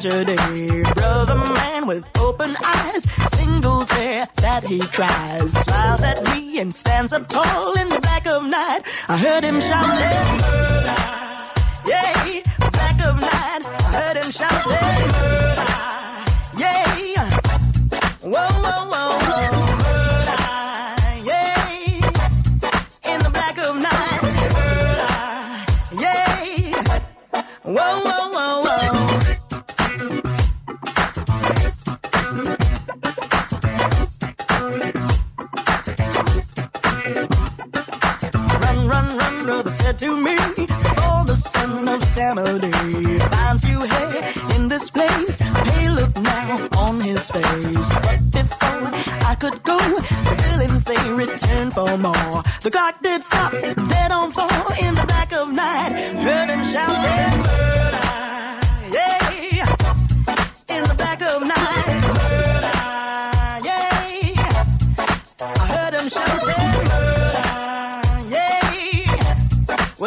tragedy.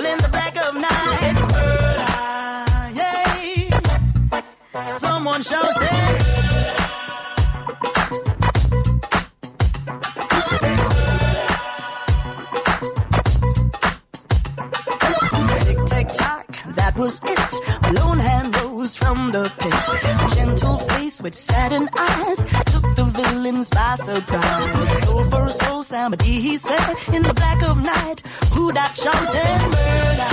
In the black of night, murder, yeah. Someone shouting. Tick, tick, tock, that was it. A lone hand rose from the pit. A gentle face with saddened eyes took the villains by surprise. Soul for a soul, somebody he said in the black of night. That shouting? Murder.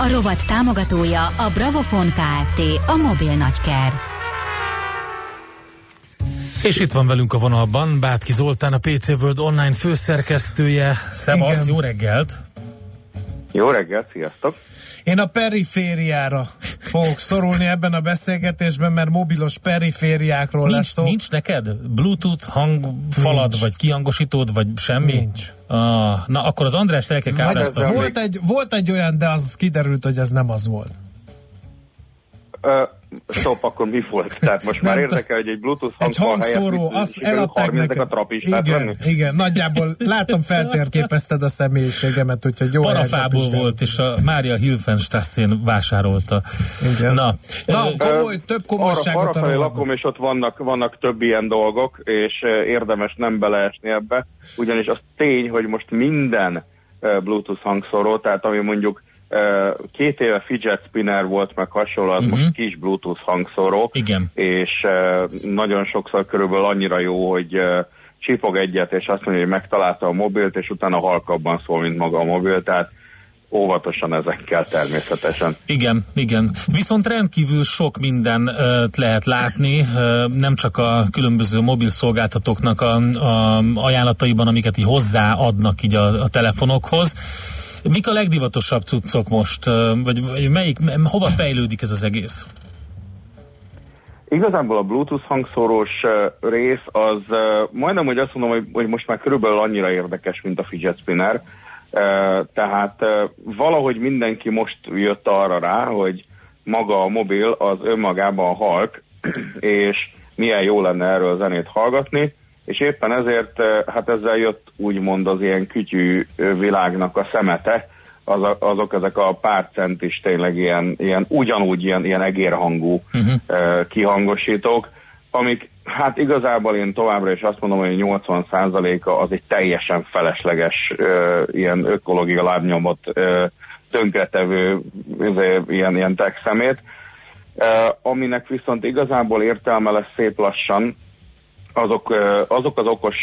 A rovat támogatója a Bravofon Kft. A mobil nagyker. És itt van velünk a vonalban Bátki Zoltán, a PC World online főszerkesztője. Szevasz, jó reggelt! Jó reggelt, sziasztok! Én a perifériára fogok szorulni ebben a beszélgetésben, mert mobilos perifériákról lesz Nincs, szó. nincs neked Bluetooth hangfalad, Nincs. vagy kiangosítód, vagy semmi? Nincs. Ah, na akkor az András el kell Vagy kápráztatni. volt, egy, volt egy olyan, de az kiderült, hogy ez nem az volt. Ö, stop, akkor mi volt? Tehát most már érdekel, hogy egy Bluetooth Egy hangfal helyett hangszóró, mit- azt eladták 30 nekem. a trapistát Igen, venni? igen, nagyjából látom feltérképezted a személyiségemet, úgyhogy jó Parafából volt, és a Mária Hilfenstrasszén vásárolta. Igen. Na, Na, komoly, több komolyságot arra, arra lakom, és ott vannak, vannak több ilyen dolgok, és érdemes nem beleesni ebbe, ugyanis az tény, hogy most minden Bluetooth hangszóró, tehát ami mondjuk két éve fidget spinner volt, meg hasonló, az Mhm. most kis Bluetooth hangszóró, Igen. és nagyon sokszor körülbelül annyira jó, hogy csipog egyet, és azt mondja, hogy megtalálta a mobilt, és utána halkabban szól, mint maga a mobil, tehát óvatosan ezekkel természetesen. Igen, igen. Viszont rendkívül sok minden lehet látni, nem csak a különböző mobil szolgáltatóknak a, a ajánlataiban, amiket így hozzáadnak így a, a telefonokhoz. Mik a legdivatosabb cuccok most, vagy, vagy melyik, hova fejlődik ez az egész? Igazából a Bluetooth hangszórós rész az majdnem, hogy azt mondom, hogy, hogy most már körülbelül annyira érdekes, mint a fidget spinner. Tehát valahogy mindenki most jött arra rá, hogy maga a mobil az önmagában halk, és milyen jó lenne erről zenét hallgatni, és éppen ezért uh, hát ezzel jött úgymond az ilyen kütyű ö, világnak a szemete, az a, azok ezek a pár centis tényleg ilyen, ilyen ugyanúgy ilyen, ilyen egérhangú uh-huh. kihangosítók, amik hát igazából én továbbra is azt mondom, hogy 80%-a az egy teljesen felesleges ilyen ökológia lábnyomot tönkretevő izé, ilyen, ilyen tech szemét, aminek viszont igazából értelme lesz szép lassan, azok, azok az okos,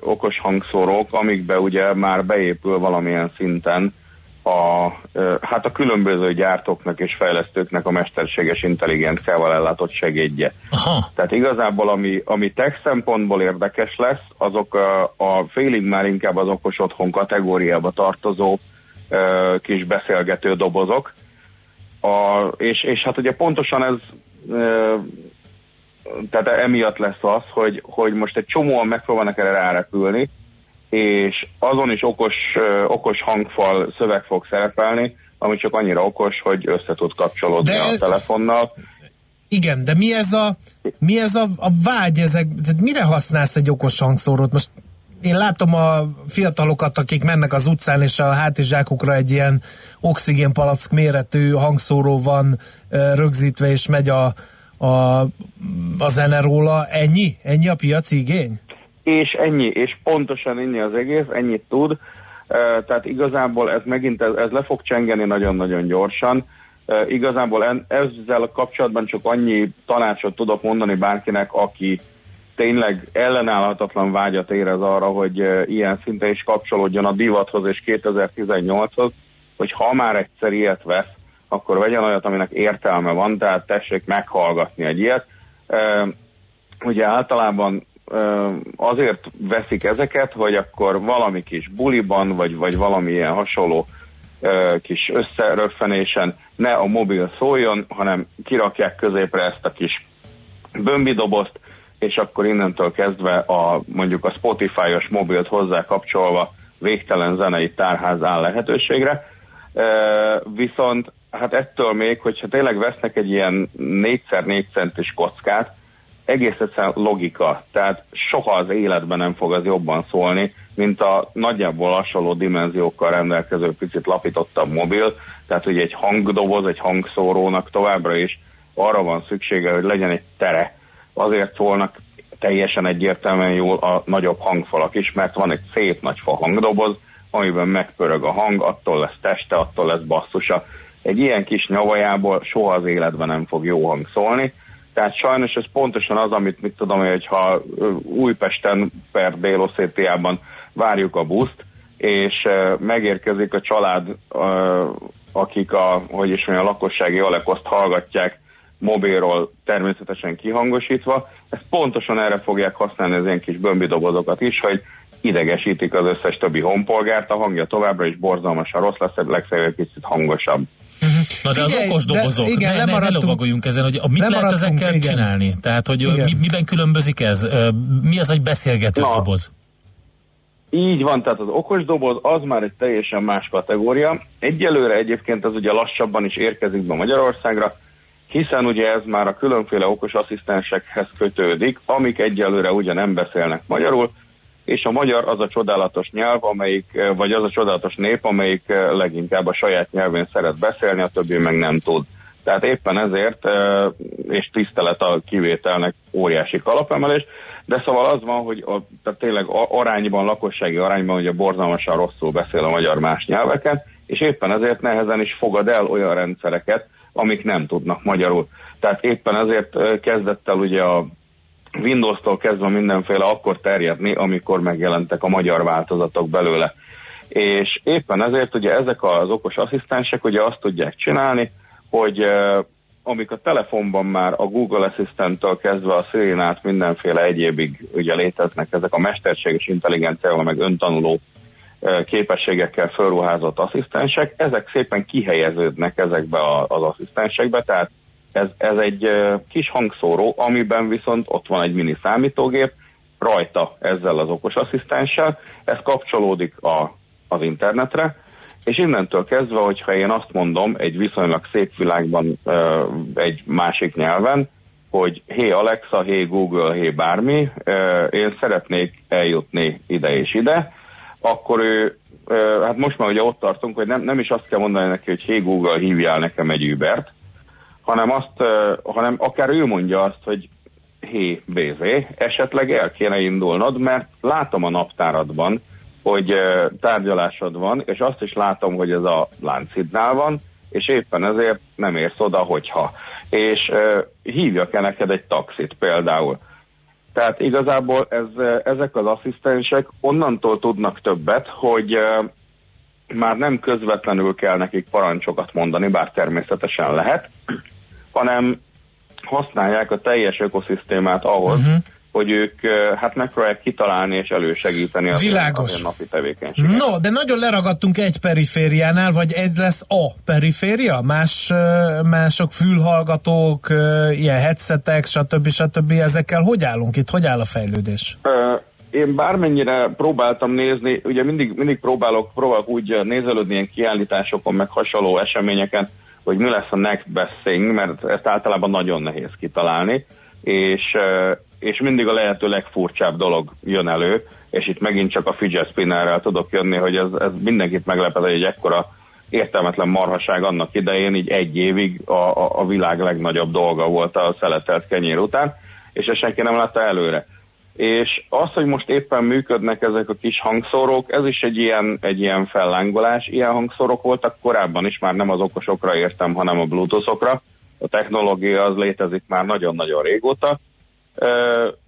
okos hangszórók, amikbe ugye már beépül valamilyen szinten a, hát a különböző gyártóknak és fejlesztőknek a mesterséges intelligenciával ellátott segédje. Aha. Tehát igazából ami, ami tech szempontból érdekes lesz, azok a, a félig már inkább az okos otthon kategóriába tartozó ö, kis beszélgető dobozok. A, és, és hát ugye pontosan ez ö, tehát emiatt lesz az, hogy, hogy most egy csomóan megpróbálnak erre rárepülni, és azon is okos, okos hangfal szöveg fog szerepelni, ami csak annyira okos, hogy össze tud kapcsolódni De a ez- telefonnal. Igen, de mi ez a, mi ez a, a vágy ezek, tehát mire használsz egy okos hangszórót? Most én látom a fiatalokat, akik mennek az utcán, és a hátizsákukra egy ilyen oxigénpalack méretű hangszóró van rögzítve, és megy a, a, a zene róla. Ennyi? Ennyi a piaci igény? és ennyi, és pontosan ennyi az egész, ennyit tud, tehát igazából ez megint, ez, ez le fog csengeni nagyon-nagyon gyorsan. Igazából en, ezzel kapcsolatban csak annyi tanácsot tudok mondani bárkinek, aki tényleg ellenállhatatlan vágyat érez arra, hogy ilyen szinten is kapcsolódjon a divathoz és 2018-hoz, hogy ha már egyszer ilyet vesz, akkor vegyen olyat, aminek értelme van, tehát tessék meghallgatni egy ilyet. Ugye általában azért veszik ezeket, hogy akkor valami kis buliban, vagy, vagy valami ilyen hasonló kis összeröffenésen ne a mobil szóljon, hanem kirakják középre ezt a kis bömbi dobozt, és akkor innentől kezdve a, mondjuk a Spotify-os mobilt hozzá kapcsolva végtelen zenei tárház áll lehetőségre. Viszont hát ettől még, hogyha tényleg vesznek egy ilyen 4x4 centis kockát, egész egyszerűen logika, tehát soha az életben nem fog az jobban szólni, mint a nagyjából hasonló dimenziókkal rendelkező picit lapítottabb mobil, tehát ugye egy hangdoboz, egy hangszórónak továbbra is arra van szüksége, hogy legyen egy tere. Azért szólnak teljesen egyértelműen jól a nagyobb hangfalak is, mert van egy szép nagy fa hangdoboz, amiben megpörög a hang, attól lesz teste, attól lesz basszusa. Egy ilyen kis nyavajából soha az életben nem fog jó hang szólni, tehát sajnos ez pontosan az, amit mit tudom, hogy ha ö, Újpesten per Dél-Oszétiában várjuk a buszt, és megérkezik a család, akik a, hogy is mondjam, a lakossági alekoszt hallgatják mobilról természetesen kihangosítva, ezt pontosan erre fogják használni az ilyen kis bömbi dobozokat is, hogy idegesítik az összes többi honpolgárt, a hangja továbbra is borzalmasan rossz lesz, legfeljebb egy kicsit hangosabb. Na de az Figyelj, okos de dobozok, igen, ne, ne, ne lovagoljunk ezen, hogy mit lehet ezekkel igen. csinálni? Tehát, hogy Igen. mi, miben különbözik ez? Mi az, hogy beszélgető Na. doboz? Így van, tehát az okos doboz az már egy teljesen más kategória. Egyelőre egyébként ez ugye lassabban is érkezik be Magyarországra, hiszen ugye ez már a különféle okos asszisztensekhez kötődik, amik egyelőre ugye nem beszélnek magyarul, és a magyar az a csodálatos nyelv, amelyik, eh, vagy az a csodálatos nép, amelyik eh, leginkább a saját nyelvén szeret beszélni, a többi meg nem tud. Tehát éppen ezért, eh, és tisztelet a kivételnek óriási kalapemelés, de szóval az van, hogy a, tehát tényleg a- arányban, lakossági arányban ugye borzalmasan rosszul beszél a magyar más nyelveken, és éppen ezért nehezen is fogad el olyan rendszereket, amik nem tudnak magyarul. Tehát éppen ezért kezdett el ugye a Windows-tól kezdve mindenféle akkor terjedni, amikor megjelentek a magyar változatok belőle. És éppen ezért ugye ezek az okos asszisztensek ugye azt tudják csinálni, hogy amik a telefonban már a Google Assistant-től kezdve a siri át mindenféle egyébig ugye léteznek ezek a mesterséges intelligenciával meg öntanuló képességekkel felruházott asszisztensek, ezek szépen kihelyeződnek ezekbe az asszisztensekbe, tehát ez, ez egy kis hangszóró, amiben viszont ott van egy mini számítógép, rajta ezzel az okos asszisztenssel, ez kapcsolódik a, az internetre, és innentől kezdve, hogyha én azt mondom egy viszonylag szép világban egy másik nyelven, hogy hé Alexa, hé Google, hé bármi, ö, én szeretnék eljutni ide és ide, akkor ő, hát most már ugye ott tartunk, hogy nem, nem is azt kell mondani neki, hogy hé Google, hívjál nekem egy Ubert, hanem azt, hanem akár ő mondja azt, hogy hé BZ, esetleg el kéne indulnod, mert látom a naptáradban, hogy tárgyalásod van, és azt is látom, hogy ez a láncidnál van, és éppen ezért nem érsz oda, hogyha. És hívjak-e neked egy taxit például. Tehát igazából ez, ezek az asszisztensek onnantól tudnak többet, hogy már nem közvetlenül kell nekik parancsokat mondani, bár természetesen lehet, hanem használják a teljes ökoszisztémát ahhoz, uh-huh. hogy ők hát megpróbálják kitalálni és elősegíteni az, Világos. ő napi tevékenységet. No, de nagyon leragadtunk egy perifériánál, vagy egy lesz a periféria? Más, mások fülhallgatók, ilyen headsetek, stb. stb. Ezekkel hogy állunk itt? Hogy áll a fejlődés? Ö, Én bármennyire próbáltam nézni, ugye mindig, mindig próbálok, próbálok úgy nézelődni ilyen kiállításokon, meg hasonló eseményeken, hogy mi lesz a next best thing, mert ezt általában nagyon nehéz kitalálni, és, és mindig a lehető legfurcsább dolog jön elő, és itt megint csak a fidget spinnerrel tudok jönni, hogy ez, ez mindenkit meglepet, hogy egy ekkora értelmetlen marhaság annak idején, így egy évig a, a, a világ legnagyobb dolga volt a szeletelt kenyér után, és ezt senki nem látta előre. És az, hogy most éppen működnek ezek a kis hangszórók, ez is egy ilyen, egy ilyen fellángolás. Ilyen hangszórók voltak korábban is, már nem az okosokra értem, hanem a bluetoothokra. A technológia az létezik már nagyon-nagyon régóta.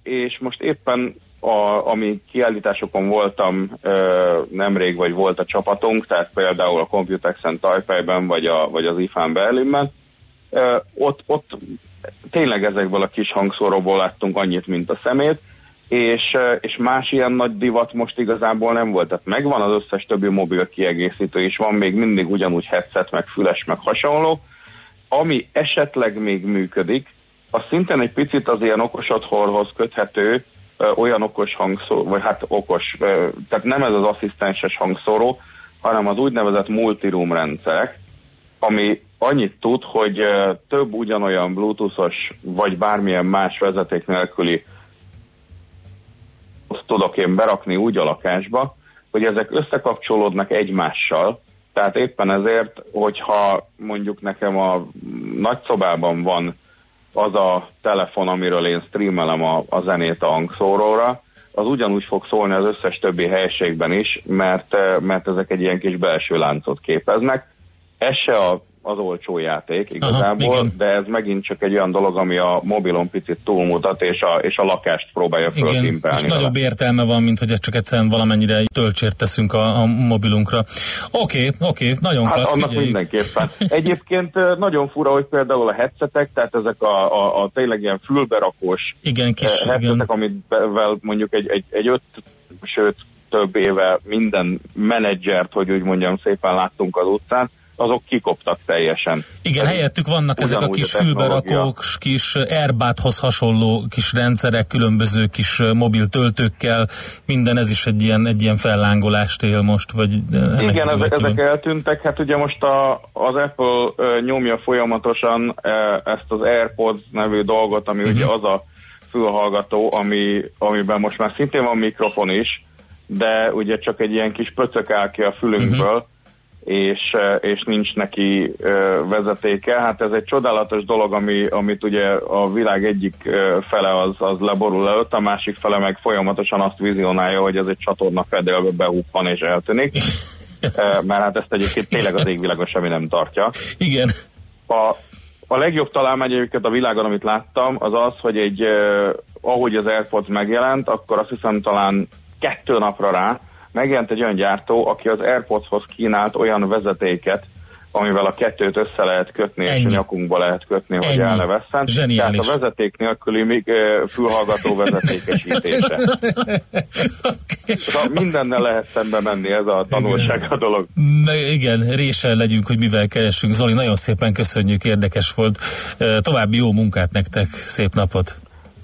És most éppen a, ami kiállításokon voltam ö, nemrég, vagy volt a csapatunk, tehát például a Computex-en Tajpejben, vagy, a, vagy az IFAN Berlinben, ö, ott, ott tényleg ezekből a kis hangszóróból láttunk annyit, mint a szemét, és, és más ilyen nagy divat most igazából nem volt. Tehát megvan az összes többi mobil kiegészítő, és van még mindig ugyanúgy headset, meg füles, meg hasonló. Ami esetleg még működik, az szintén egy picit az ilyen okos otthonhoz köthető, ö, olyan okos hangszóró, vagy hát okos, tehát nem ez az asszisztenses hangszóró, hanem az úgynevezett multiroom rendszerek, ami annyit tud, hogy több ugyanolyan bluetoothos, vagy bármilyen más vezeték nélküli tudok én berakni úgy a lakásba, hogy ezek összekapcsolódnak egymással, tehát éppen ezért, hogyha mondjuk nekem a nagyszobában van az a telefon, amiről én streamelem a, a zenét a hangszóróra, az ugyanúgy fog szólni az összes többi helységben is, mert, eh, mert ezek egy ilyen kis belső láncot képeznek. Ez se a, az olcsó játék igazából, igen. de ez megint csak egy olyan dolog, ami a mobilon picit túlmutat, és a, és a lakást próbálja és fölpimpelni. vele. nagyobb értelme van, mint hogy csak egyszerűen valamennyire töltsért teszünk a, a mobilunkra. Oké, oké, nagyon Hát klassz, annak figyeljük. mindenképpen. Egyébként nagyon fura, hogy például a headsetek, tehát ezek a, a, a tényleg ilyen fülberakós Igen, kis, headsetek, igen. amivel mondjuk egy, egy, egy öt, sőt több éve minden menedzsert, hogy úgy mondjam, szépen láttunk az utcán, azok kikoptak teljesen. Igen, helyettük vannak ezek a kis a fülberakók, kis Airbáthoz hasonló kis rendszerek, különböző kis mobil töltőkkel, minden ez is egy ilyen, egy ilyen fellángolást él most, vagy Igen, ezek, ezek eltűntek. Hát ugye most a, az Apple nyomja folyamatosan ezt az AirPods nevű dolgot, ami uh-huh. ugye az a fülhallgató, ami, amiben most már szintén van mikrofon is, de ugye csak egy ilyen kis pöcök áll ki a fülünkből, uh-huh. És, és nincs neki vezetéke. Hát ez egy csodálatos dolog, ami, amit ugye a világ egyik fele az, az leborul előtt, a másik fele meg folyamatosan azt vizionálja, hogy ez egy csatorna fedélbe behúppan és eltűnik. Mert hát ezt egyébként tényleg az égvilágon semmi nem tartja. Igen. A, a legjobb találmány egyébként a világon, amit láttam, az az, hogy egy, eh, ahogy az AirPods megjelent, akkor azt hiszem talán kettő napra rá megjelent egy olyan gyártó, aki az AirPodshoz kínált olyan vezetéket, amivel a kettőt össze lehet kötni, Ennyi. és a nyakunkba lehet kötni, hogy Ennyi. el ne vesszen. Zseniális. Tehát a vezeték nélküli még, fülhallgató vezetékesítése. Szóval mindennel lehet szembe menni, ez a tanulság a dolog. Na, igen, résen legyünk, hogy mivel keresünk. Zoli, nagyon szépen köszönjük, érdekes volt. További jó munkát nektek, szép napot.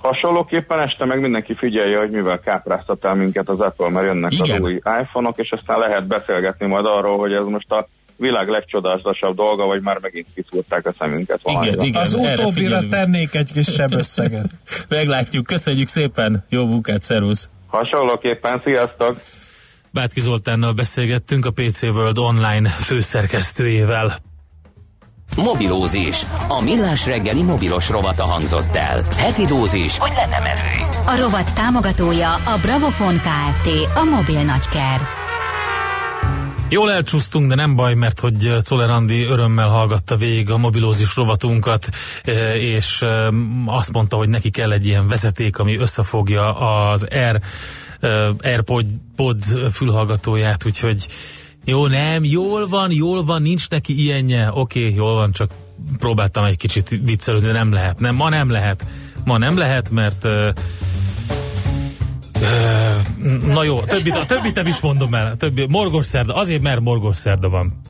Hasonlóképpen este meg mindenki figyelje, hogy mivel kápráztat el minket az Apple, mert jönnek Igen. az új iPhone-ok, és aztán lehet beszélgetni majd arról, hogy ez most a világ legcsodálatosabb dolga, vagy már megint kiszúrták a szemünket valamivel. igen. Az erre utóbbira tennék egy kisebb összeget. Meglátjuk, köszönjük szépen, jó munkát, szervusz! Hasonlóképpen, sziasztok! Bátki Zoltánnal beszélgettünk a PC World online főszerkesztőjével. Mobilózis. A millás reggeli mobilos rovata hangzott el. Heti dózis, hogy lenne merő. A rovat támogatója a Bravofon Kft. A mobil nagyker. Jól elcsúsztunk, de nem baj, mert hogy Czoller Andi örömmel hallgatta végig a mobilózis rovatunkat, eh, és eh, azt mondta, hogy neki kell egy ilyen vezeték, ami összefogja az Air, eh, AirPods fülhallgatóját, úgyhogy jó, nem, jól van, jól van, nincs neki ilyenje, oké, okay, jól van, csak próbáltam egy kicsit viccelődni, de nem lehet, nem, ma nem lehet, ma nem lehet, mert eh, Na jó, a többit, a többit nem is mondom el. Többi, morgos szerda, azért mert morgos szerda van.